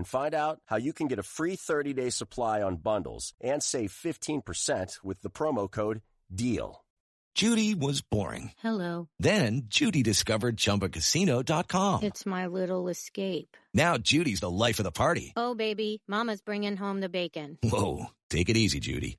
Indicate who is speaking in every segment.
Speaker 1: and find out how you can get a free 30-day supply on bundles and save 15% with the promo code DEAL.
Speaker 2: Judy was boring.
Speaker 3: Hello.
Speaker 2: Then Judy discovered ChumbaCasino.com.
Speaker 3: It's my little escape.
Speaker 2: Now Judy's the life of the party.
Speaker 3: Oh, baby, mama's bringing home the bacon.
Speaker 2: Whoa, take it easy, Judy.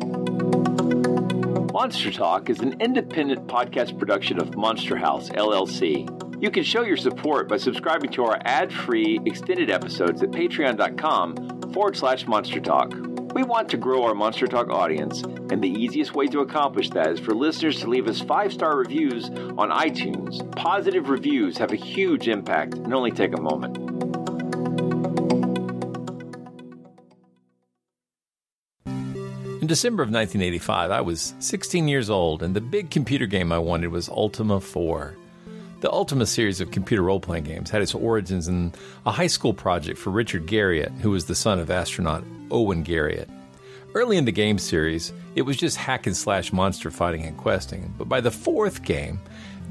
Speaker 4: Monster Talk is an independent podcast production of Monster House, LLC. You can show your support by subscribing to our ad free extended episodes at patreon.com forward slash monster talk. We want to grow our Monster Talk audience, and the easiest way to accomplish that is for listeners to leave us five star reviews on iTunes. Positive reviews have a huge impact and only take a moment. December of 1985, I was 16 years old, and the big computer game I wanted was Ultima 4. The Ultima series of computer role playing games had its origins in a high school project for Richard Garriott, who was the son of astronaut Owen Garriott. Early in the game series, it was just hack and slash monster fighting and questing, but by the fourth game,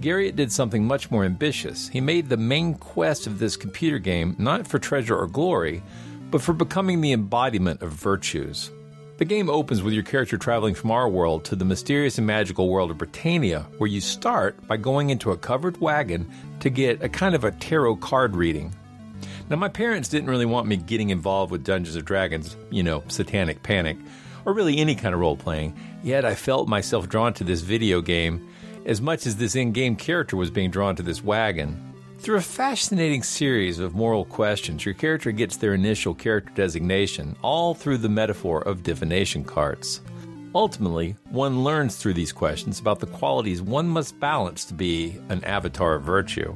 Speaker 4: Garriott did something much more ambitious. He made the main quest of this computer game not for treasure or glory, but for becoming the embodiment of virtues. The game opens with your character traveling from our world to the mysterious and magical world of Britannia, where you start by going into a covered wagon to get a kind of a tarot card reading. Now, my parents didn't really want me getting involved with Dungeons and Dragons, you know, satanic panic, or really any kind of role playing, yet I felt myself drawn to this video game as much as this in game character was being drawn to this wagon. Through a fascinating series of moral questions, your character gets their initial character designation, all through the metaphor of divination cards. Ultimately, one learns through these questions about the qualities one must balance to be an avatar of virtue.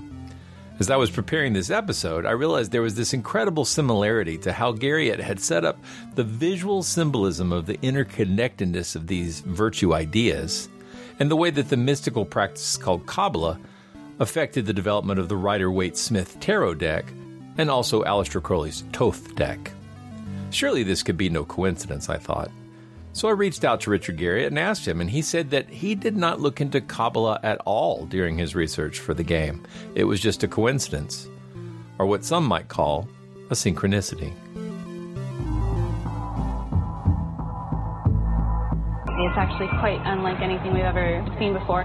Speaker 4: As I was preparing this episode, I realized there was this incredible similarity to how Garriott had set up the visual symbolism of the interconnectedness of these virtue ideas, and the way that the mystical practice called Kabbalah affected the development of the Rider Waite Smith Tarot deck and also Aleister Crowley's Toth deck. Surely this could be no coincidence, I thought. So I reached out to Richard Garriott and asked him, and he said that he did not look into Kabbalah at all during his research for the game. It was just a coincidence, or what some might call a synchronicity.
Speaker 5: It's actually quite unlike anything we've ever seen before.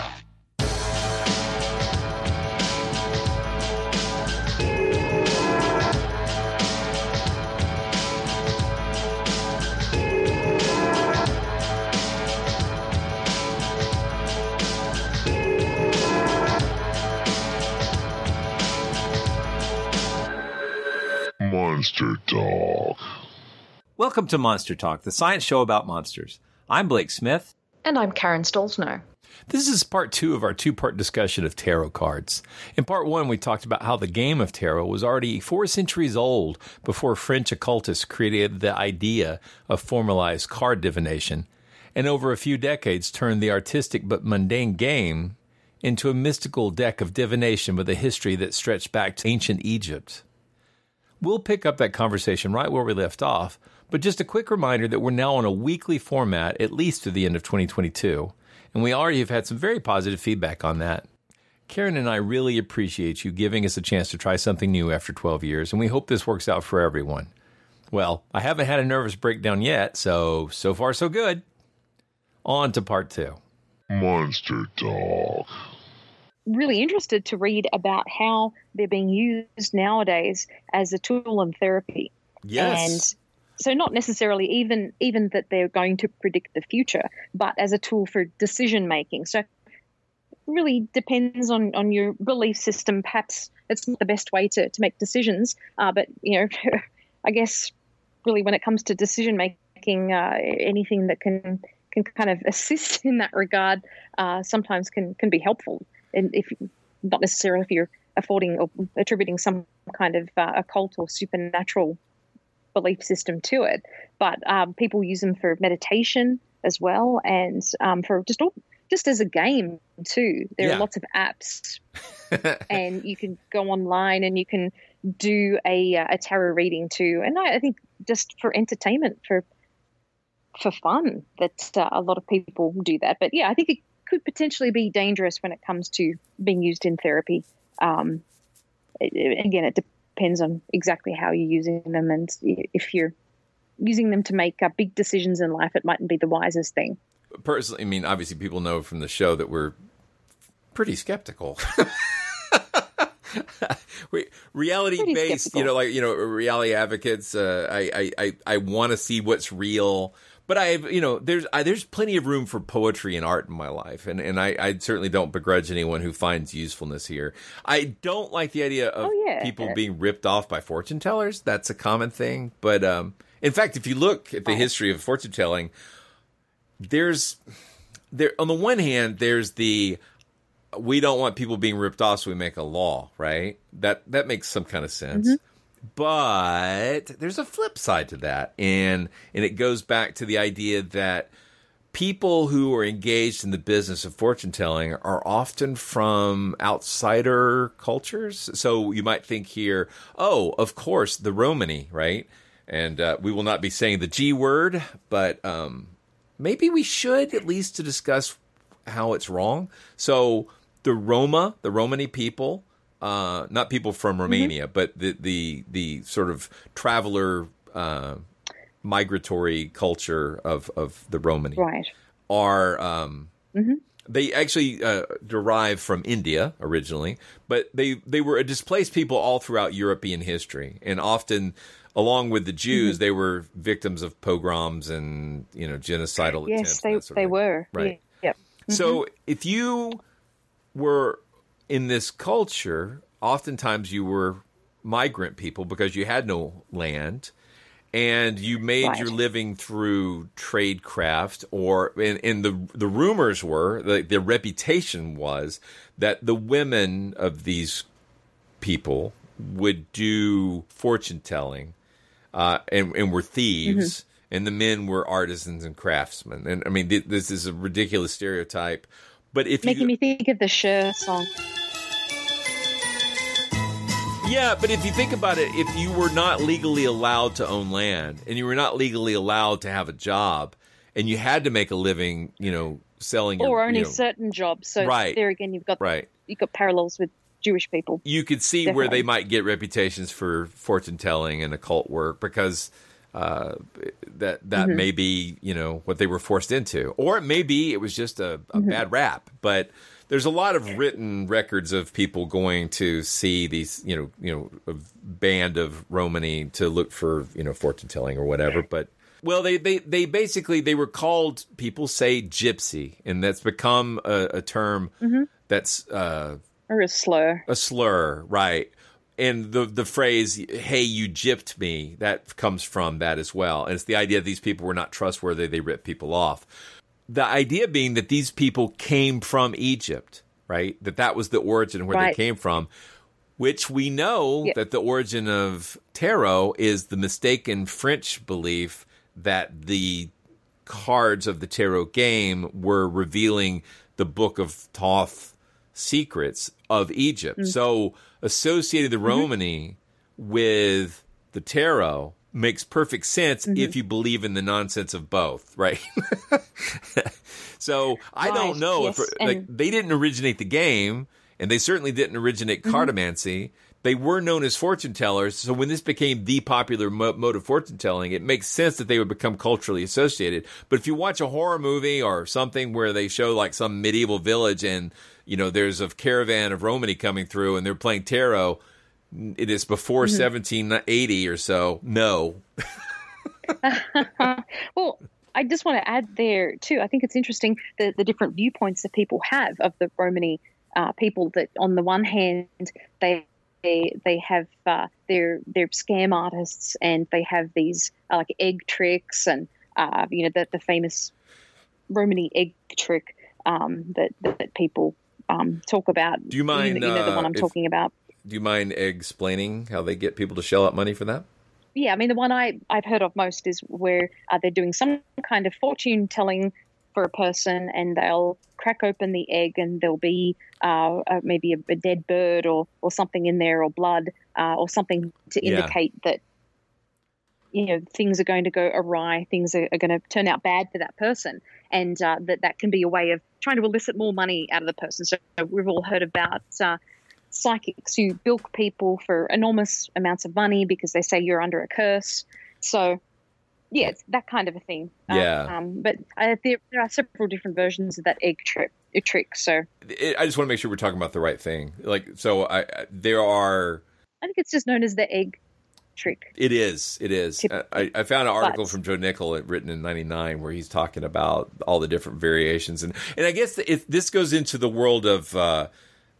Speaker 4: Welcome to Monster Talk, the science show about monsters. I'm Blake Smith.
Speaker 6: And I'm Karen Stollznow.
Speaker 4: This is part two of our two part discussion of tarot cards. In part one, we talked about how the game of tarot was already four centuries old before French occultists created the idea of formalized card divination, and over a few decades turned the artistic but mundane game into a mystical deck of divination with a history that stretched back to ancient Egypt. We'll pick up that conversation right where we left off, but just a quick reminder that we're now on a weekly format at least through the end of 2022, and we already have had some very positive feedback on that. Karen and I really appreciate you giving us a chance to try something new after 12 years, and we hope this works out for everyone. Well, I haven't had a nervous breakdown yet, so so far so good. On to part two.
Speaker 7: Monster Dog.
Speaker 6: Really interested to read about how they're being used nowadays as a tool in therapy.
Speaker 4: Yes.
Speaker 6: So not necessarily even even that they're going to predict the future, but as a tool for decision making. So really depends on on your belief system. Perhaps it's not the best way to to make decisions, uh, but you know, I guess really when it comes to decision making, uh, anything that can can kind of assist in that regard uh, sometimes can can be helpful. And if not necessarily if you're affording or attributing some kind of uh, occult or supernatural belief system to it, but um, people use them for meditation as well, and um, for just all, just as a game too. There
Speaker 4: Yeah.
Speaker 6: are lots of apps, and you can go online and you can do a uh, a tarot reading too. And I, I think just for entertainment, for for fun, that uh, a lot of people do that. But yeah, I think it could potentially be dangerous when it comes to being used in therapy. Um, again, it depends on exactly how you're using them, and if you're using them to make uh, big decisions in life, it mightn't be the wisest thing.
Speaker 4: Personally, I mean, obviously, people know from the show that we're pretty skeptical. we, reality
Speaker 6: Pretty
Speaker 4: based,
Speaker 6: skeptical.
Speaker 4: you know, like you know, reality advocates. Uh, I I I, I want to see what's real, but I've you know, there's I, there's plenty of room for poetry and art in my life, and and I, I certainly don't begrudge anyone who finds usefulness here. I don't like the idea of
Speaker 6: Oh, yeah.
Speaker 4: people being ripped off by fortune tellers. That's a common thing, but um, in fact, if you look at the history of fortune telling, there's there on the one hand there's the we don't want people being ripped off so we make a law right that that makes some kind of sense but there's a flip side to that and and it goes back to the idea that people who are engaged in the business of fortune telling are often from outsider cultures so you might think here oh of course the romany right and uh, we will not be saying the g word but um maybe we should at least to discuss how it's wrong. So the Roma, the Romani people, uh, not people from Romania, but the the the sort of traveler uh, migratory culture of of the Romani
Speaker 6: Right.
Speaker 4: are um, they actually uh, derive from India originally, but they they were a displaced people all throughout European history, and often. Along with the Jews, they were victims of pogroms and you know genocidal attempts.
Speaker 6: Yes, they
Speaker 4: that sort of
Speaker 6: they were.
Speaker 4: Right.
Speaker 6: Yeah. Yep.
Speaker 4: So if you were in this culture, oftentimes you were migrant people because you had no land and you made
Speaker 6: Right.
Speaker 4: your living through trade craft or and, and the the rumors were the, the reputation was that the women of these people would do fortune telling uh, and, and were thieves, and the men were artisans and craftsmen. And I mean, th- this is a ridiculous stereotype. But if
Speaker 6: Making
Speaker 4: you,
Speaker 6: me think of the Cher song.
Speaker 4: yeah, but if you think about it, if you were not legally allowed to own land and you were not legally allowed to have a job, and you had to make a living, you know, selling your,
Speaker 6: or only
Speaker 4: you know,
Speaker 6: certain jobs. So
Speaker 4: Right.
Speaker 6: there again, you've got
Speaker 4: right.
Speaker 6: you've got parallels with Jewish people.
Speaker 4: you could see where they might get reputations for fortune telling and occult work because uh, that that
Speaker 6: Mm-hmm.
Speaker 4: may be you know what they were forced into, or it may be it was just a, a
Speaker 6: Mm-hmm.
Speaker 4: bad rap. But there's a lot of written records of people going to see these you know you know band of Romani to look for you know fortune telling or whatever, but. Well, they, they, they basically they were called people say gypsy, and that's become a, a term
Speaker 6: Mm-hmm.
Speaker 4: that's uh,
Speaker 6: Or a slur.
Speaker 4: a slur, right? And the the phrase "Hey, you gypped me" that comes from that as well. And it's the idea that these people were not trustworthy; they ripped people off. The idea being that these people came from Egypt, right? That that was the origin where
Speaker 6: Right.
Speaker 4: they came from. Which we know
Speaker 6: Yeah.
Speaker 4: that the origin of tarot is the mistaken French belief that the cards of the tarot game were revealing the book of Thoth secrets of Egypt. Mm. So associating the mm-hmm. Romani with the tarot makes perfect sense if mm-hmm. you believe in the nonsense of both, right? so I don't know
Speaker 6: yes,
Speaker 4: if like
Speaker 6: and-
Speaker 4: they didn't originate the game and they certainly didn't originate mm-hmm. cartomancy
Speaker 8: they were known as fortune tellers. So when this became the popular mo- mode of fortune telling, it makes sense that they would become culturally associated. But if you watch a horror movie or something where they show like some medieval village and you know there's a caravan of Romany coming through and they're playing tarot, it is before
Speaker 6: Mhm.
Speaker 8: 1780 or so. No,
Speaker 6: well, I just want to add there too. I think it's interesting the the different viewpoints that people have of the Romany uh, people. That on the one hand they they, they have uh, their their scam artists and they have these uh, like egg tricks and uh, you know the the famous Romany egg trick um, that that people um, talk about.
Speaker 8: Do you mind,
Speaker 6: You know, you know the
Speaker 8: uh,
Speaker 6: one I'm
Speaker 8: if-
Speaker 6: talking about.
Speaker 8: do you mind explaining how they get people to shell out money for that?
Speaker 6: Yeah, I mean, the one I, I've heard of most is where uh, they're doing some kind of fortune telling for a person and they'll crack open the egg and there'll be uh, maybe a, a dead bird or, or something in there or blood uh, or something to
Speaker 4: Yeah.
Speaker 6: indicate that, you know, things are going to go awry, things are, are going to turn out bad for that person. And uh, that that can be a way of trying to elicit more money out of the person. So we've all heard about uh, psychics who bilk people for enormous amounts of money because they say you're under a curse. So, yeah, it's that kind of a thing. Uh,
Speaker 8: Yeah.
Speaker 6: Um, but uh, there, there are several different versions of that egg trick. Trick. So
Speaker 8: It, I just want to make sure we're talking about the right thing. Like, so I, I there are.
Speaker 6: I think it's just known as the egg trick.
Speaker 8: It is. It is. I, I found an article
Speaker 6: But-
Speaker 8: from Joe Nickell written in '99 where he's talking about all the different variations, and and I guess if this goes into the world of uh,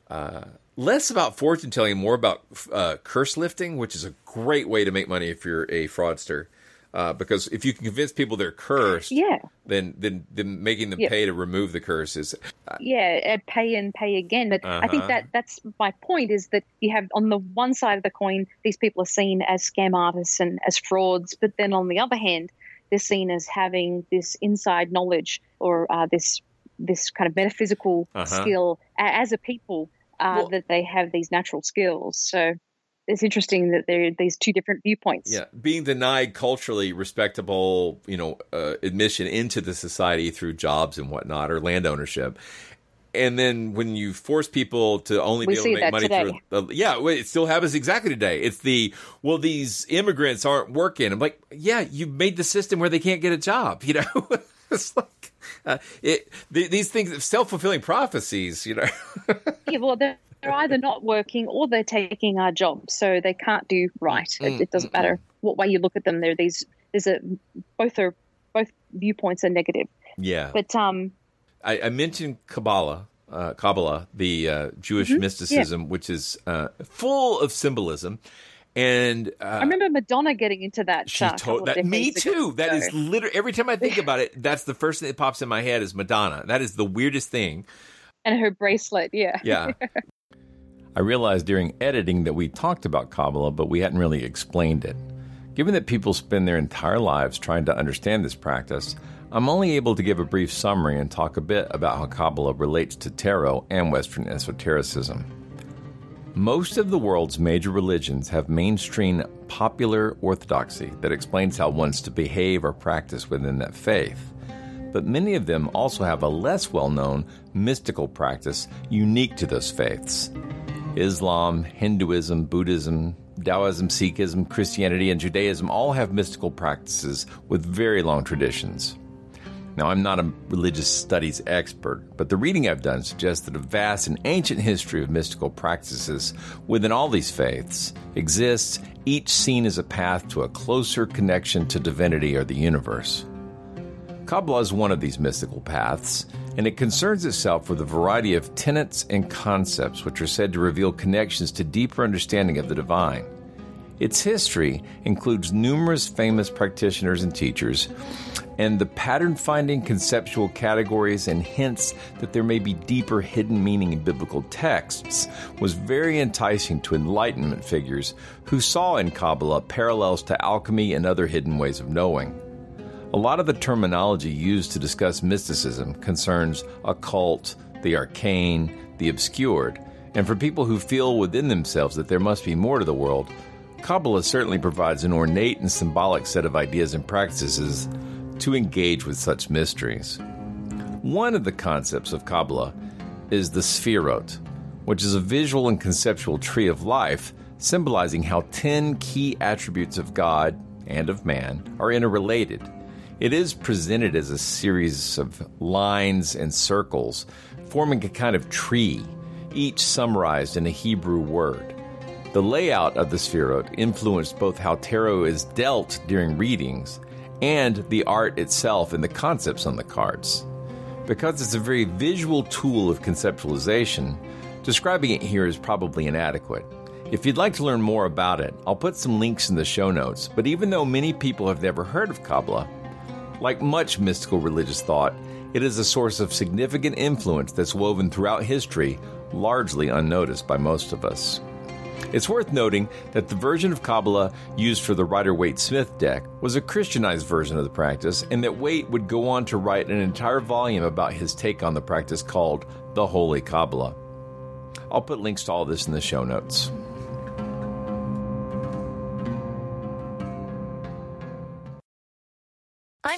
Speaker 8: uh, less about fortune telling, more about uh, curse lifting, which is a great way to make money if you're a fraudster. Uh, because if you can convince people they're cursed,
Speaker 6: Yeah.
Speaker 8: then then then making them
Speaker 6: Yeah.
Speaker 8: pay to remove the curse is
Speaker 6: yeah, uh, pay and pay again. But I think
Speaker 8: Uh-huh.
Speaker 6: that that's my point is that you have on the one side of the coin, these people are seen as scam artists and as frauds, but then on the other hand, they're seen as having this inside knowledge or uh, this this kind of metaphysical
Speaker 8: Uh-huh.
Speaker 6: skill as a people uh, that they have these natural skills. So it's interesting that there are these two different viewpoints.
Speaker 8: Yeah, being denied culturally respectable, you know, uh, admission into the society through jobs and whatnot or land ownership. And then when you force people to only
Speaker 6: We
Speaker 8: be able to make money
Speaker 6: today.
Speaker 8: through, uh, yeah, it still happens exactly today. It's the well, these immigrants aren't working. I'm like, yeah, you made the system where they can't get a job. You know, it's like uh, it. th- these things, self fulfilling prophecies. You know,
Speaker 6: Yeah, well, they're either not working or they're taking our jobs, so they can't do right. It,
Speaker 8: Mm,
Speaker 6: it doesn't matter what way you look at them. There, these there's a both are both viewpoints are negative.
Speaker 8: yeah.
Speaker 6: But um,
Speaker 8: I, I mentioned Kabbalah, uh, Kabbalah, the uh, Jewish
Speaker 6: Mhm,
Speaker 8: mysticism, which is uh, full of symbolism. And uh,
Speaker 6: I remember Madonna getting into that.
Speaker 8: she
Speaker 6: uh,
Speaker 8: told that me too. That is literally every time I think about it, that's the first thing that pops in my head is Madonna. That is the weirdest thing.
Speaker 6: and her bracelet. Yeah,
Speaker 8: Yeah.
Speaker 4: I realized during editing that we talked about Kabbalah, but we hadn't really explained it. Given that people spend their entire lives trying to understand this practice, I'm only able to give a brief summary and talk a bit about how Kabbalah relates to tarot and Western esotericism. Most of the world's major religions have mainstream popular orthodoxy that explains how one's to behave or practice within that faith. But many of them also have a less well known mystical practice unique to those faiths. Islam, Hinduism, Buddhism, Taoism, Sikhism, Christianity, and Judaism all have mystical practices with very long traditions. Now, I'm not a religious studies expert, but the reading I've done suggests that a vast and ancient history of mystical practices within all these faiths exists, each seen as a path to a closer connection to divinity or the universe. Kabbalah is one of these mystical paths, and it concerns itself with a variety of tenets and concepts which are said to reveal connections to deeper understanding of the divine. Its history includes numerous famous practitioners and teachers, and the pattern finding conceptual categories and hints that there may be deeper hidden meaning in biblical texts was very enticing to Enlightenment figures who saw in Kabbalah parallels to alchemy and other hidden ways of knowing. A lot of the terminology used to discuss mysticism concerns occult, the arcane, the obscured, and for people who feel within themselves that there must be more to the world, Kabbalah certainly provides an ornate and symbolic set of ideas and practices to engage with such mysteries. One of the concepts of Kabbalah is the Sefirot, which is a visual and conceptual tree of life symbolizing how 10 key attributes of God and of man are interrelated. It is presented as a series of lines and circles, forming a kind of tree, each summarized in a Hebrew word. The layout of the Sefirot influenced both how tarot is dealt during readings and the art itself and the concepts on the cards. Because it's a very visual tool of conceptualization, describing it here is probably inadequate. If you'd like to learn more about it, I'll put some links in the show notes. But even though many people have never heard of Kabbalah, like much mystical religious thought, it is a source of significant influence that's woven throughout history, largely unnoticed by most of us. It's worth noting that the version of Kabbalah used for the Rider Waite Smith deck was a Christianized version of the practice, and that Waite would go on to write an entire volume about his take on the practice called The Holy Kabbalah. I'll put links to all this in the show notes.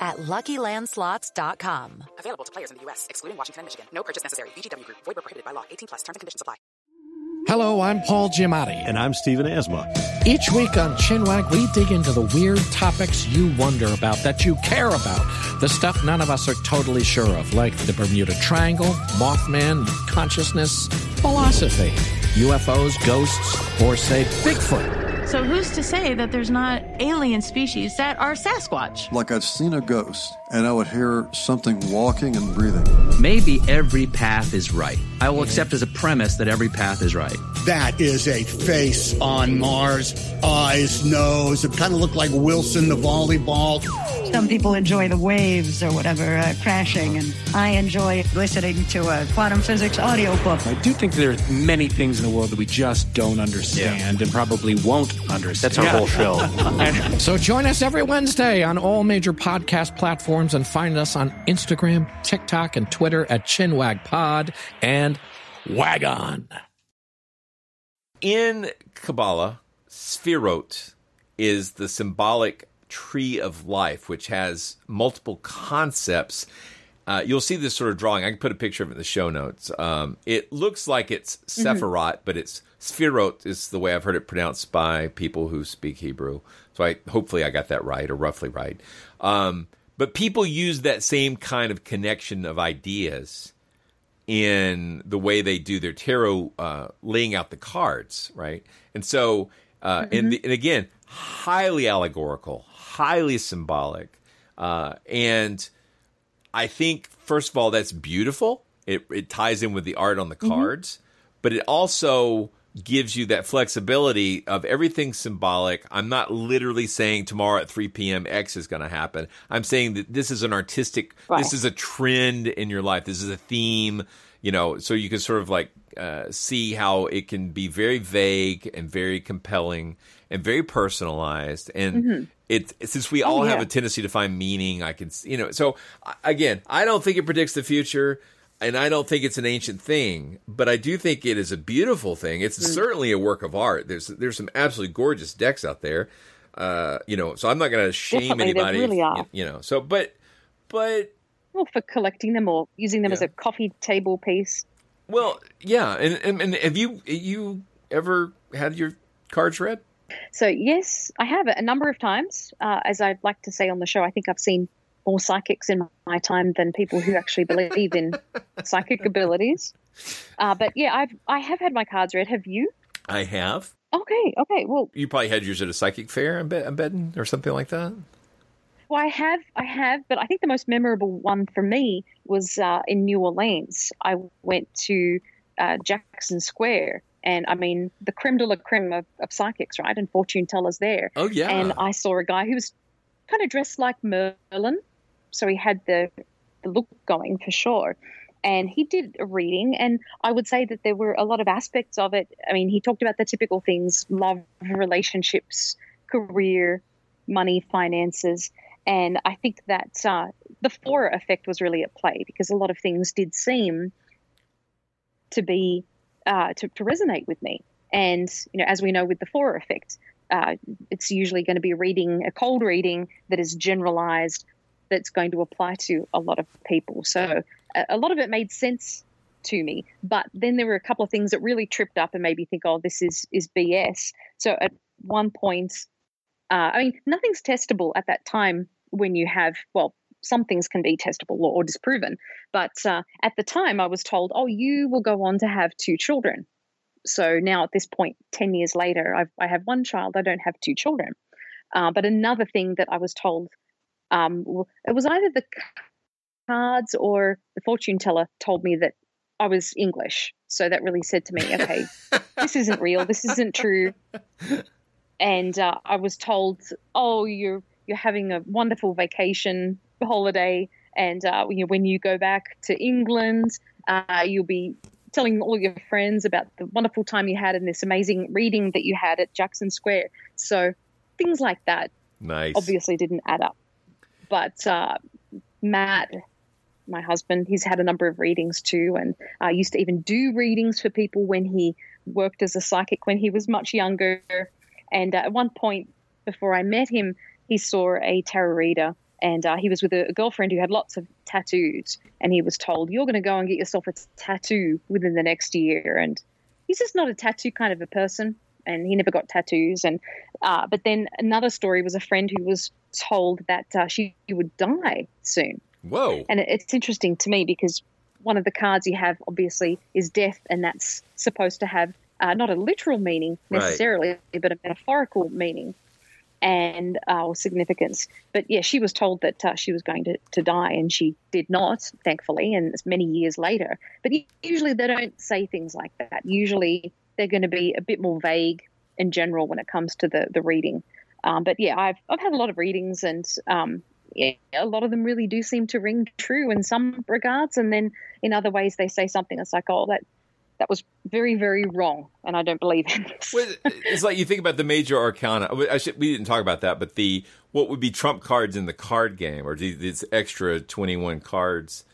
Speaker 9: at LuckyLandSlots.com.
Speaker 10: Available to players in the U.S., excluding Washington and Michigan. No purchase necessary. VGW Group. Void where prohibited by law. 18 plus. Terms and conditions apply.
Speaker 11: Hello, I'm Paul Giamatti.
Speaker 12: And I'm Stephen Asma.
Speaker 11: Each week on Chinwag, we dig into the weird topics you wonder about, that you care about. The stuff none of us are totally sure of, like the Bermuda Triangle, Mothman, consciousness, philosophy, UFOs, ghosts, or say Bigfoot.
Speaker 13: So who's to say that there's not alien species that are Sasquatch?
Speaker 14: Like I've seen a ghost and I would hear something walking and breathing.
Speaker 15: Maybe every path is right. I will accept as a premise that every path is right.
Speaker 16: That is a face on Mars, eyes, nose. It kind of looked like Wilson the volleyball.
Speaker 17: Some people enjoy the waves or whatever uh, crashing, and I enjoy listening to a quantum physics audiobook.
Speaker 18: I do think there are many things in the world that we just don't understand yeah. and probably won't understand.
Speaker 12: That's our whole show.
Speaker 11: so join us every Wednesday on all major podcast platforms and find us on Instagram, TikTok, and Twitter at ChinwagPod and Wagon.
Speaker 4: In Kabbalah, Sefirot is the symbolic tree of life, which has multiple concepts. Uh, you'll see this sort of drawing. I can put a picture of it in the show notes. Um, it looks like it's mm-hmm. Sephirot, mm-hmm. but it's Sefirot is the way I've heard it pronounced by people who speak Hebrew. So I hopefully I got that right or roughly right. Um, but people use that same kind of connection of ideas in the way they do their tarot, uh, laying out the cards, right? And so, uh, mm-hmm. and, the, and again, highly allegorical, highly symbolic. Uh, and I think, first of all, that's beautiful. It, it ties in with the art on the mm-hmm. cards, mm-hmm. but it also gives you that flexibility of everything symbolic. I'm not literally saying tomorrow at 3 p.m. X is going to happen. I'm saying that this is an artistic, right. this is a trend in your life. This is a theme, you know, so you can sort of like uh, see how it can be very vague and very compelling and very personalized. And mm-hmm. it since we oh, all yeah. have a tendency to find meaning, I can you know. So again, I don't think it predicts the future. And I don't think it's an ancient thing, but I do think it is a beautiful thing. It's mm. certainly a work of art. There's there's some absolutely gorgeous decks out there, uh, you know. So I'm not going to shame
Speaker 6: Definitely,
Speaker 4: anybody,
Speaker 6: really
Speaker 4: if, you know. So, but but
Speaker 6: well, for collecting them or using them yeah. as a coffee table piece.
Speaker 4: Well, yeah, and, and and have you you ever had your cards read?
Speaker 6: So, yes, I have a number of times. Uh, as I'd like to say on the show, I think I've seen more psychics in my time than people who actually believe in psychic abilities. Uh, but yeah, I've I have had my cards read. Have you?
Speaker 4: I have.
Speaker 6: Okay, okay. Well,
Speaker 4: you probably had yours at a psychic fair, I'm, bet, I'm betting, or something like that.
Speaker 6: Well, I have, I have, but I think the most memorable one for me was uh, in New Orleans. I went to uh, Jackson Square, and I mean the creme de la creme of, of psychics, right, and fortune tellers there.
Speaker 4: Oh yeah.
Speaker 6: And I saw a guy who was kind of dressed like Merlin, so he had the the look going for sure. And he did a reading, and I would say that there were a lot of aspects of it. I mean, he talked about the typical things: love, relationships, career, money, finances. And I think that uh, the Forer effect was really at play because a lot of things did seem to be uh, to, to resonate with me. And you know, as we know with the Forer effect, uh, it's usually going to be reading a cold reading that is generalized, that's going to apply to a lot of people. So a, lot of it made sense to me, but then there were a couple of things that really tripped up and made me think, oh, this is is BS. So at one point, uh, I mean, nothing's testable at that time when you have well some things can be testable or disproven. But uh, at the time, I was told, oh, you will go on to have two children. So now at this point, 10 years later, I've, I have one child, I don't have two children. Uh, but another thing that I was told, um, it was either the cards or the fortune teller told me that I was English. So that really said to me, okay, this isn't real, this isn't true. And uh, I was told, oh, you're you're having a wonderful vacation holiday, and uh, you know, when you go back to England, uh, you'll be telling all your friends about the wonderful time you had and this amazing reading that you had at Jackson Square. So things like that,
Speaker 4: nice,
Speaker 6: obviously didn't add up. But uh, Matt, my husband, he's had a number of readings too, and uh, used to even do readings for people when he worked as a psychic when he was much younger. And uh, at one point, before I met him, he saw a tarot reader and uh, he was with a, girlfriend who had lots of tattoos. And he was told you're going to go and get yourself a tattoo within the next year. And he's just not a tattoo kind of a person and he never got tattoos. And uh, but then another story was a friend who was told that uh, she would die soon
Speaker 4: whoa
Speaker 6: and it's interesting to me because one of the cards you have obviously is death and that's supposed to have uh, not a literal meaning necessarily right. but a metaphorical meaning and uh, or significance. But yeah, she was told that uh, she was going to, to die, and she did not, thankfully, and it's many years later. But usually they don't say things like that. Usually they're going to be a bit more vague in general when it comes to the the reading. Um, but yeah, I've I've had a lot of readings, and um, yeah, a lot of them really do seem to ring true in some regards, and then in other ways they say something that's like, oh, that that was very, very wrong, and I don't believe in this.
Speaker 4: well, it's like you think about the major arcana. Should, we didn't talk about that, but the what would be trump cards in the card game, or these extra twenty-one cards,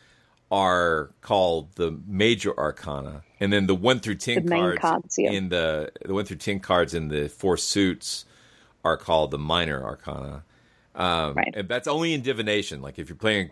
Speaker 4: are called the major arcana, and then the one through ten cards, cards yeah. in the the one through ten cards in the four suits are called the minor arcana. Um, right. And that's only in divination. Like if you're playing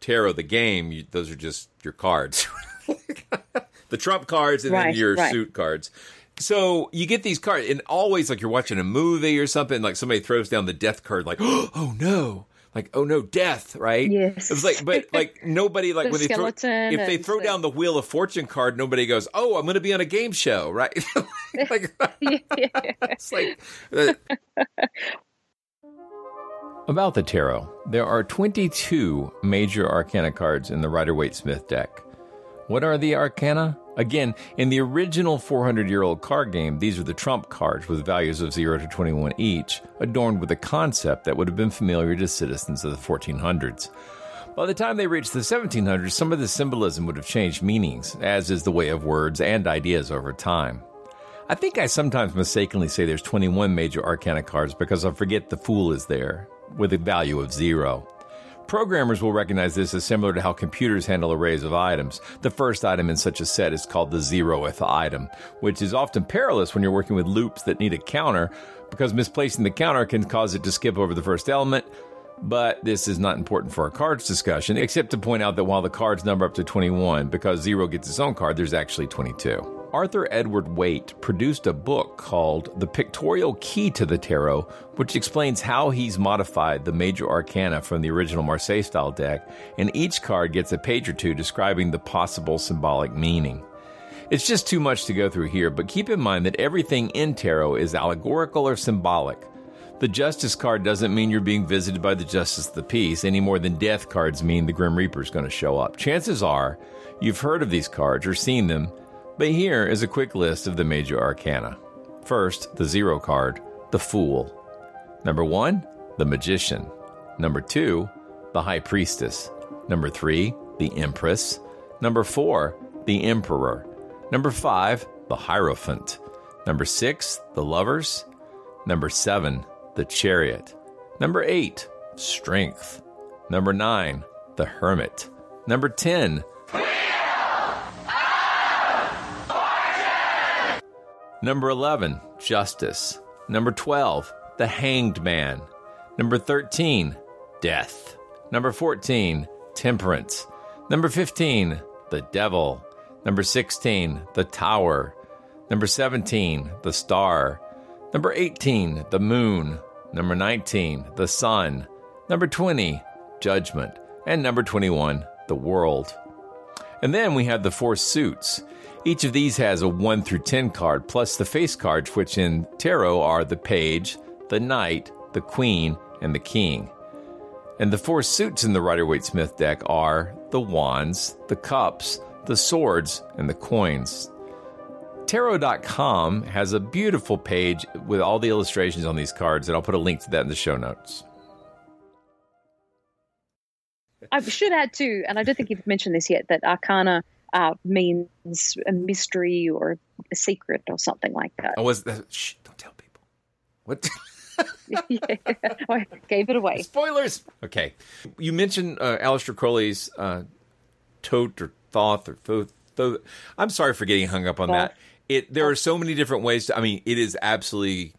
Speaker 4: tarot, the game, you, those are just your cards. the trump cards and right, then your right. suit cards. So you get these cards, and always like you're watching a movie or something, like somebody throws down the death card, like, oh no, like oh no, death, right?
Speaker 6: Yes.
Speaker 4: it was like, but like nobody like the when they throw if they throw down the Wheel of Fortune card, nobody goes, oh, I'm going to be on a game show, right? like, it's like. Uh, about the tarot, there are 22 major arcana cards in the Rider Waite Smith deck. What are the arcana? Again, in the original 400 year old card game, these are the trump cards with values of 0 to 21 each, adorned with a concept that would have been familiar to citizens of the 1400s. By the time they reached the 1700s, some of the symbolism would have changed meanings, as is the way of words and ideas over time. I think I sometimes mistakenly say there's 21 major arcana cards because I forget the fool is there, with a value of zero. Programmers will recognize this as similar to how computers handle arrays of items. The first item in such a set is called the zeroth item, which is often perilous when you're working with loops that need a counter because misplacing the counter can cause it to skip over the first element. But this is not important for our cards discussion, except to point out that while the cards number up to 21, because zero gets its own card, there's actually 22. Arthur Edward Waite produced a book called The Pictorial Key to the Tarot, which explains how he's modified the major arcana from the original Marseille style deck, and each card gets a page or two describing the possible symbolic meaning. It's just too much to go through here, but keep in mind that everything in tarot is allegorical or symbolic. The Justice card doesn't mean you're being visited by the Justice of the Peace any more than Death cards mean the Grim Reaper is going to show up. Chances are you've heard of these cards or seen them, but here is a quick list of the major arcana. First, the zero card, the Fool. Number one, the Magician. Number two, the High Priestess. Number three, the Empress. Number four, the Emperor. Number five, the Hierophant. Number six, the Lovers. Number seven, the Chariot. Number eight, Strength. Number 9, the Hermit. Number 10, Number 11, Justice. Number 12, The Hanged Man. Number 13, Death. Number 14, Temperance. Number 15, The Devil. Number 16, The Tower. Number 17, The Star. Number 18, The Moon. Number 19, The Sun. Number 20, Judgment. And number 21, The World. And then we have the four suits. Each of these has a 1 through 10 card, plus the face cards, which in tarot are the page, the knight, the queen, and the king. And the four suits in the Rider Waite Smith deck are the wands, the cups, the swords, and the coins. Tarot.com has a beautiful page with all the illustrations on these cards, and I'll put a link to that in the show notes.
Speaker 6: I should add too, and I don't think you've mentioned this yet, that Arcana uh, means a mystery or a secret or something like that.
Speaker 4: I was that, shh, don't tell people. What?
Speaker 6: yeah, I gave it away.
Speaker 4: Spoilers. Okay, you mentioned uh, Aleister Crowley's uh, tote or thoth or thoth. thoth. I'm sorry for getting hung up on that. It there are so many different ways. To, I mean, it is absolutely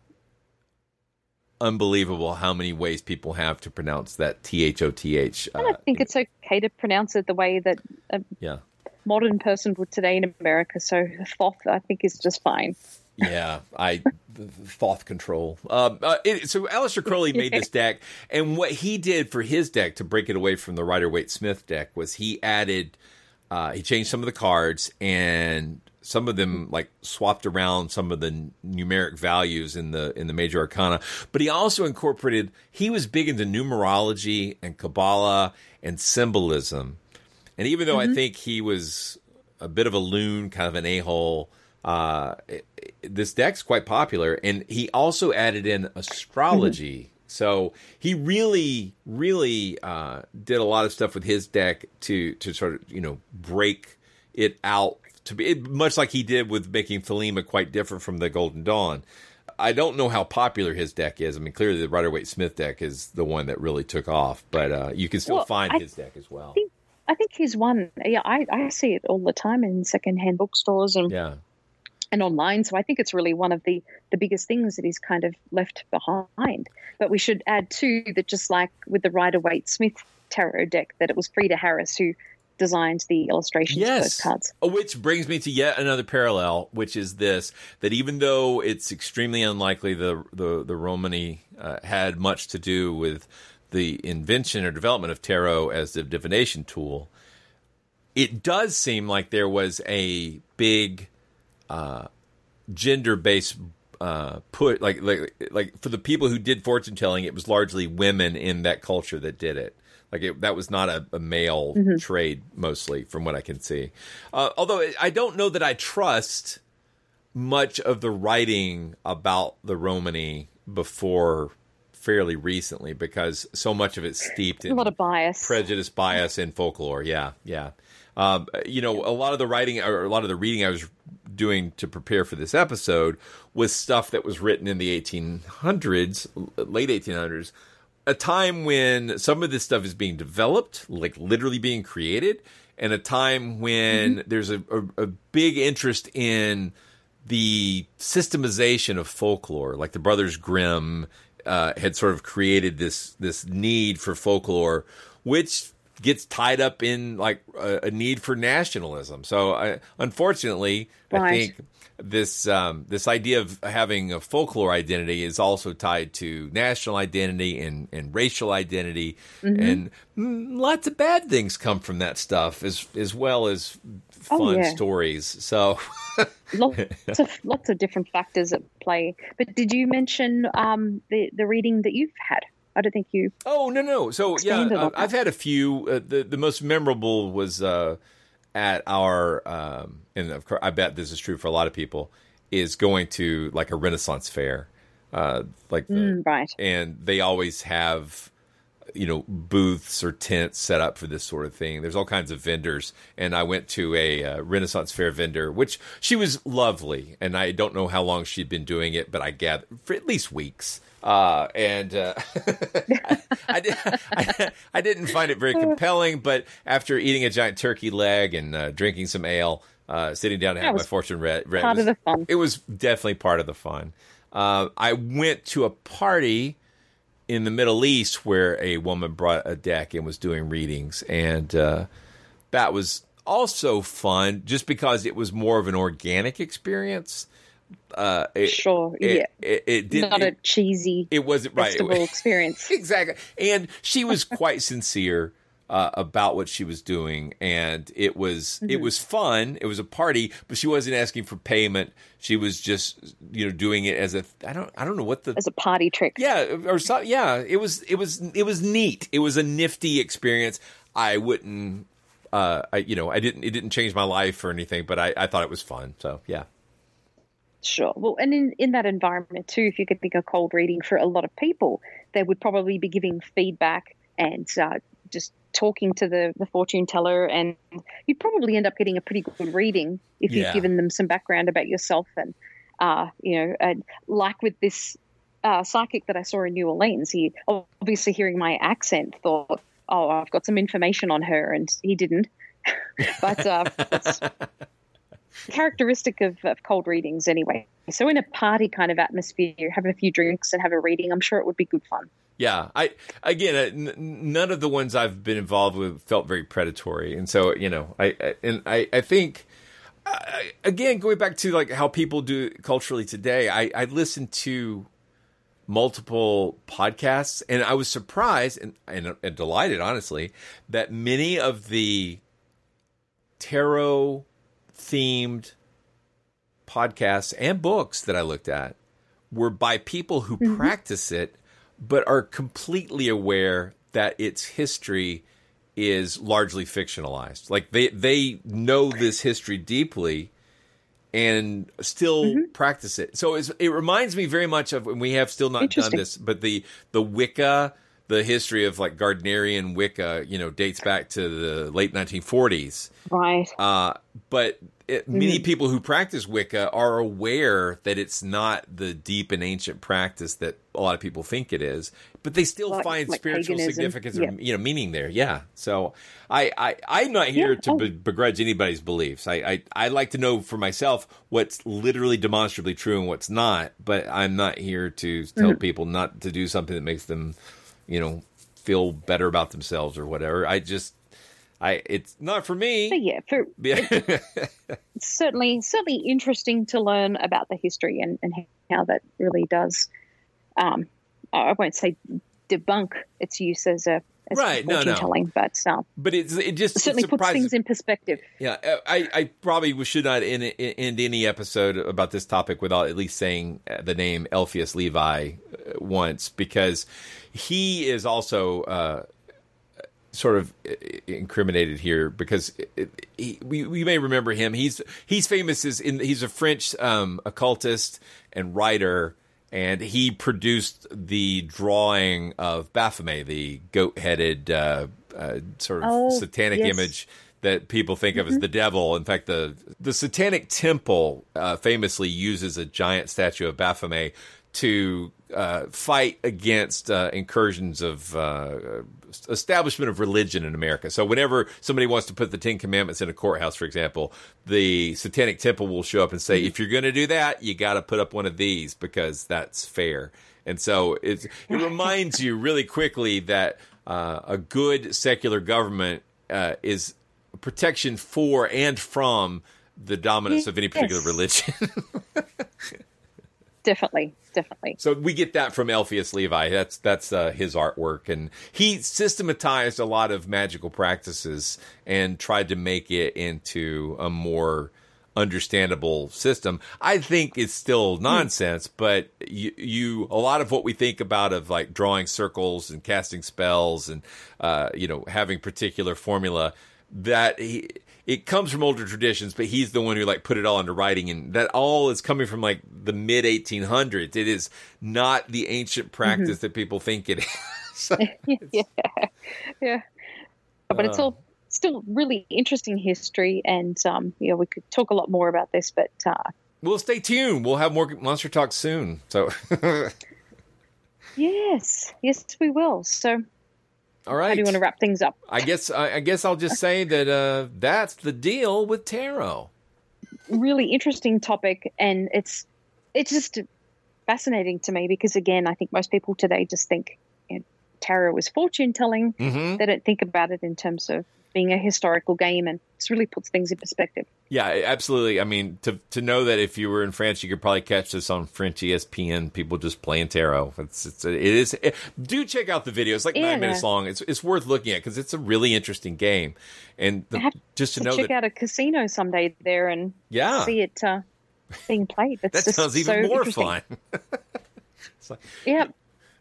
Speaker 4: unbelievable how many ways people have to pronounce that T H O T H.
Speaker 6: I think it's okay to pronounce it the way that a
Speaker 4: Yeah.
Speaker 6: Modern person would today in America. So thoth, I think, is just fine.
Speaker 4: Yeah, I Thoth control. Um, uh, it, so Aleister Crowley made this deck, and what he did for his deck to break it away from the Rider Waite Smith deck was he added, uh, he changed some of the cards, and some of them like swapped around some of the numeric values in the in the major arcana. But he also incorporated. He was big into numerology and Kabbalah and symbolism, and even though I think he was a bit of a loon, kind of an a hole. Uh, this deck's quite popular, and he also added in astrology. So he really, really uh, did a lot of stuff with his deck to to sort of you know break it out to be it, much like he did with making Thelema quite different from the Golden Dawn. I don't know how popular his deck is. I mean, clearly the Rider Waite Smith deck is the one that really took off, but uh, you can still
Speaker 6: Well,
Speaker 4: find
Speaker 6: I
Speaker 4: his deck as well.
Speaker 6: think I think he's one. Yeah, I, I see it all the time in secondhand bookstores and
Speaker 4: Yeah.
Speaker 6: and online. So I think it's really one of the the biggest things that he's kind of left behind. But we should add too that just like with the Rider Waite Smith tarot deck, that it was Frieda Harris who designed the illustrations for those cards.
Speaker 4: Oh, Which brings me to yet another parallel, which is this: that even though it's extremely unlikely the the the Romani uh, had much to do with the invention or development of tarot as the divination tool, it does seem like there was a big uh, gender based uh, put like like like for the people who did fortune telling, it was largely women in that culture that did it. Like it, that was not a, a male
Speaker 6: Mhm.
Speaker 4: trade mostly, from what I can see. Uh, although I don't know that I trust much of the writing about the Romani before fairly recently because so much of it's steeped in
Speaker 6: A lot of bias.
Speaker 4: prejudice, bias, and folklore. Yeah, yeah. Um, you know, a lot of the writing or a lot of the reading I was doing to prepare for this episode was stuff that was written in the 1800s, late 1800s, a time when some of this stuff is being developed, like literally being created, and a time when there's a, a, a big interest in the systemization of folklore, like the Brothers Grimm uh, had sort of created this this need for folklore, which gets tied up in like a, a need for nationalism. So, I, unfortunately, I think this um, this idea of having a folklore identity is also tied to national identity and, and racial identity,
Speaker 6: Mhm.
Speaker 4: and mm, lots of bad things come from that stuff as as well as
Speaker 6: Oh,
Speaker 4: fun
Speaker 6: yeah.
Speaker 4: stories. So.
Speaker 6: lots of lots of different factors at play. But did you mention um, the the reading that you've had? I don't think you.
Speaker 4: Oh no no. So yeah, uh, I've had a few. Uh, the the most memorable was uh, at our, um, and of course, I bet this is true for a lot of people. Is going to like a Renaissance fair, uh, like the,
Speaker 6: Mm, right.
Speaker 4: and they always have you know booths or tents set up for this sort of thing. There's all kinds of vendors, and I went to a uh, Renaissance Fair vendor, which she was lovely, and I don't know how long she'd been doing it, but I gathered for at least weeks. Uh, and uh, I, I, did, I, I, didn't find it very compelling, but after eating a giant turkey leg and uh, drinking some ale, uh, sitting down to have my fortune read, read
Speaker 6: part
Speaker 4: was,
Speaker 6: of the fun.
Speaker 4: It was definitely part of the fun. Uh, I went to a party in the Middle East where a woman brought a deck and was doing readings, and uh, that was also fun just because it was more of an organic experience. Uh, it,
Speaker 6: sure,
Speaker 4: it,
Speaker 6: yeah,
Speaker 4: it, it did
Speaker 6: not a cheesy.
Speaker 4: It wasn't right.
Speaker 6: Festival experience
Speaker 4: exactly, and she was quite sincere. Uh, about what she was doing, and it was mm-hmm. it was fun. It was a party, but she wasn't asking for payment. She was just you know doing it as a I don't I don't know what the
Speaker 6: as a party trick.
Speaker 4: Yeah, or so, yeah. It was it was it was neat. It was a nifty experience. I wouldn't. Uh, I you know I didn't it didn't change my life or anything, but I, I thought it was fun. So yeah.
Speaker 6: Sure. Well, and in, in that environment too, if you could think of cold reading for a lot of people, they would probably be giving feedback and uh, just talking to the, the fortune teller, and you'd probably end up getting a pretty good reading if
Speaker 4: Yeah.
Speaker 6: you've given them some background about yourself. And, uh, you know, uh, like with this uh, psychic that I saw in New Orleans, he obviously hearing my accent thought, oh, I've got some information on her, and he didn't. but uh, characteristic of, of cold readings anyway. So in a party kind of atmosphere, have a few drinks and have a reading. I'm sure it would be good fun.
Speaker 4: Yeah, I again, n- none of the ones I've been involved with felt very predatory, and so you know, I, I and I, I think I, again going back to like how people do culturally today, I, I listened to multiple podcasts, and I was surprised and, and, and delighted, honestly, that many of the tarot themed podcasts and books that I looked at were by people who mm-hmm. practice it but are completely aware that its history is largely fictionalized. Like they they know this history deeply and still practice it. So it's, it reminds me very much of when we have still not done this, but the the Wicca, the history of like Gardnerian Wicca, you know, dates back to the late 1940s.
Speaker 6: Right.
Speaker 4: Uh, but it, many
Speaker 6: Mhm.
Speaker 4: people who practice Wicca are aware that it's not the deep and ancient practice that a lot of people think it is, but they still
Speaker 6: Like-
Speaker 4: find
Speaker 6: like
Speaker 4: spiritual
Speaker 6: paganism.
Speaker 4: significance
Speaker 6: Yeah.
Speaker 4: or you know meaning there. Yeah. So I, I I'm not here
Speaker 6: Yeah.
Speaker 4: to
Speaker 6: Oh.
Speaker 4: be- begrudge anybody's beliefs. I, I I like to know for myself what's literally demonstrably true and what's not. But I'm not here to tell
Speaker 6: Mhm.
Speaker 4: people not to do something that makes them, you know, feel better about themselves or whatever. I just I it's not for me.
Speaker 6: But yeah, for it's certainly certainly interesting to learn about the history and, and how that really does. Um, I won't say debunk its use as a as
Speaker 4: Right, no, no.
Speaker 6: telling, but um,
Speaker 4: but it's it just
Speaker 6: certainly
Speaker 4: it
Speaker 6: puts things in perspective.
Speaker 4: Yeah, uh, I, I probably should not end, end any episode about this topic without at least saying uh, the name Eliphas Levi uh, once because he is also uh, sort of uh, incriminated here because he, we, we may remember him. He's he's famous as in he's a French um, occultist and writer. And he produced the drawing of Baphomet, the goat-headed uh, uh, sort of
Speaker 6: Oh,
Speaker 4: satanic
Speaker 6: yes.
Speaker 4: image that people think of as the devil. In fact, the the Satanic Temple uh, famously uses a giant statue of Baphomet to uh, fight against uh, incursions of uh, establishment of religion in America. So whenever somebody wants to put the Ten Commandments in a courthouse, for example, the Satanic Temple will show up and say, "If you're going to do that, you got to put up one of these because that's fair." And so it's, it reminds you really quickly that uh, a good secular government uh, is protection for and from the dominance of any particular
Speaker 6: Yes.
Speaker 4: religion.
Speaker 6: Definitely, definitely.
Speaker 4: so we get that from Eliphas Levi. That's that's uh, his artwork, and he systematized a lot of magical practices and tried to make it into a more understandable system. I think it's still nonsense, but you, you a lot of what we think about of like drawing circles and casting spells and uh, you know having particular formula that he it comes from older traditions, but he's the one who like put it all into writing, and that all is coming from like the mid 1800s. It is not the ancient practice that people think it is.
Speaker 6: Yeah, yeah. But it's
Speaker 4: Uh.
Speaker 6: all still really interesting history, and um, you know, we could talk a lot more about this, but uh,
Speaker 4: we'll stay tuned. We'll have more Monster Talk soon. So,
Speaker 6: yes, yes, we will. So,
Speaker 4: all right.
Speaker 6: how do you want to wrap things up?
Speaker 4: I guess I, I guess I'll just say that uh, that's the deal with tarot.
Speaker 6: really interesting topic and it's it's just fascinating to me because again i think most people today just think you know, tarot is fortune telling
Speaker 4: Mhm.
Speaker 6: they don't think about it in terms of being a historical game and this really puts things in perspective
Speaker 4: Yeah, absolutely. I mean, to to know that if you were in France, you could probably catch this on French ESPN. People just playing tarot. It's, it's it is. It, do check out the video. It's like
Speaker 6: Yeah.
Speaker 4: nine minutes long. It's it's worth looking at because it's a really interesting game. And the, just to
Speaker 6: to
Speaker 4: know
Speaker 6: check
Speaker 4: that
Speaker 6: out a casino someday there and
Speaker 4: Yeah.
Speaker 6: see it uh, being played That's
Speaker 4: that sounds even
Speaker 6: so
Speaker 4: more fun.
Speaker 6: yeah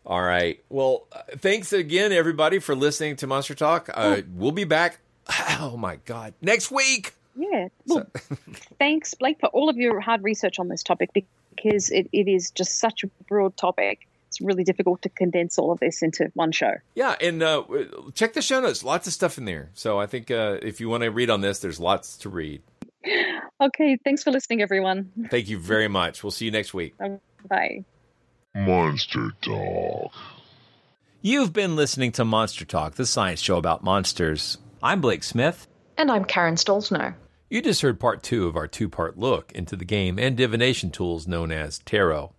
Speaker 4: All right. Well, uh, thanks again, everybody, for listening to Monster Talk. Uh, we'll be back. Oh my God, next week.
Speaker 6: Yeah. Well, thanks, Blake, for all of your hard research on this topic because it, it is just such a broad topic. It's really difficult to condense all of this into one show.
Speaker 4: Yeah, and uh, check the show notes. Lots of stuff in there. So I think uh, if you want to read on this, there's lots to read.
Speaker 6: Okay. Thanks for listening, everyone.
Speaker 4: Thank you very much. We'll see you next week.
Speaker 6: Bye.
Speaker 7: Monster Talk.
Speaker 4: You've been listening to Monster Talk, the science show about monsters. I'm Blake Smith.
Speaker 19: And I'm Karen Stollznow.
Speaker 4: You just heard part two of our two part look into the game and divination tools known as tarot.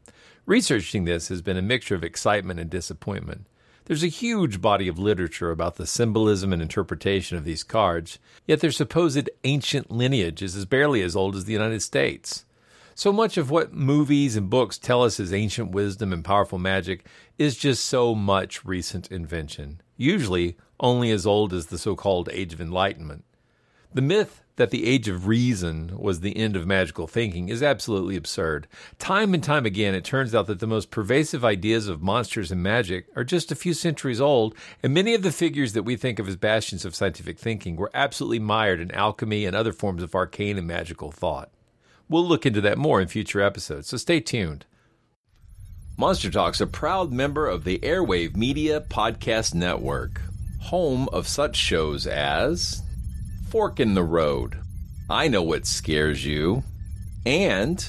Speaker 4: Researching this has been a mixture of excitement and disappointment. There's a huge body of literature about the symbolism and interpretation of these cards, yet their supposed ancient lineage is as barely as old as the United States. So much of what movies and books tell us is ancient wisdom and powerful magic is just so much recent invention, usually only as old as the so called Age of Enlightenment. The myth that the Age of Reason was the end of magical thinking is absolutely absurd. Time and time again, it turns out that the most pervasive ideas of monsters and magic are just a few centuries old, and many of the figures that we think of as bastions of scientific thinking were absolutely mired in alchemy and other forms of arcane and magical thought. We'll look into that more in future episodes, so stay tuned. Monster Talk's a proud member of the Airwave Media Podcast Network, home of such shows as Fork in the Road, I Know What Scares You, and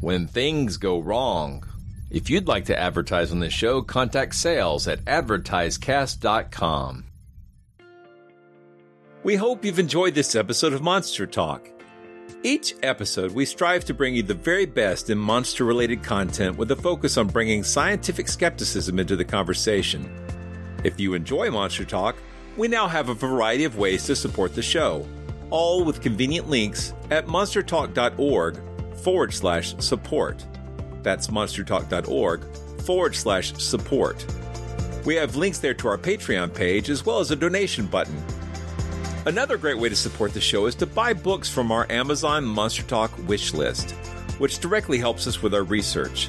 Speaker 4: When Things Go Wrong. If you'd like to advertise on this show, contact sales at advertisecast.com. We hope you've enjoyed this episode of Monster Talk. Each episode, we strive to bring you the very best in monster related content with a focus on bringing scientific skepticism into the conversation. If you enjoy Monster Talk, we now have a variety of ways to support the show, all with convenient links at monstertalk.org forward slash support. That's monstertalk.org forward slash support. We have links there to our Patreon page as well as a donation button. Another great way to support the show is to buy books from our Amazon Monster Talk wish list, which directly helps us with our research.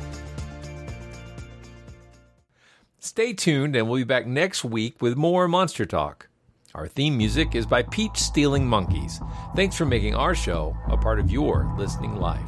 Speaker 4: Stay tuned, and we'll be back next week with more Monster Talk. Our theme music is by Peach Stealing Monkeys. Thanks for making our show a part of your listening life.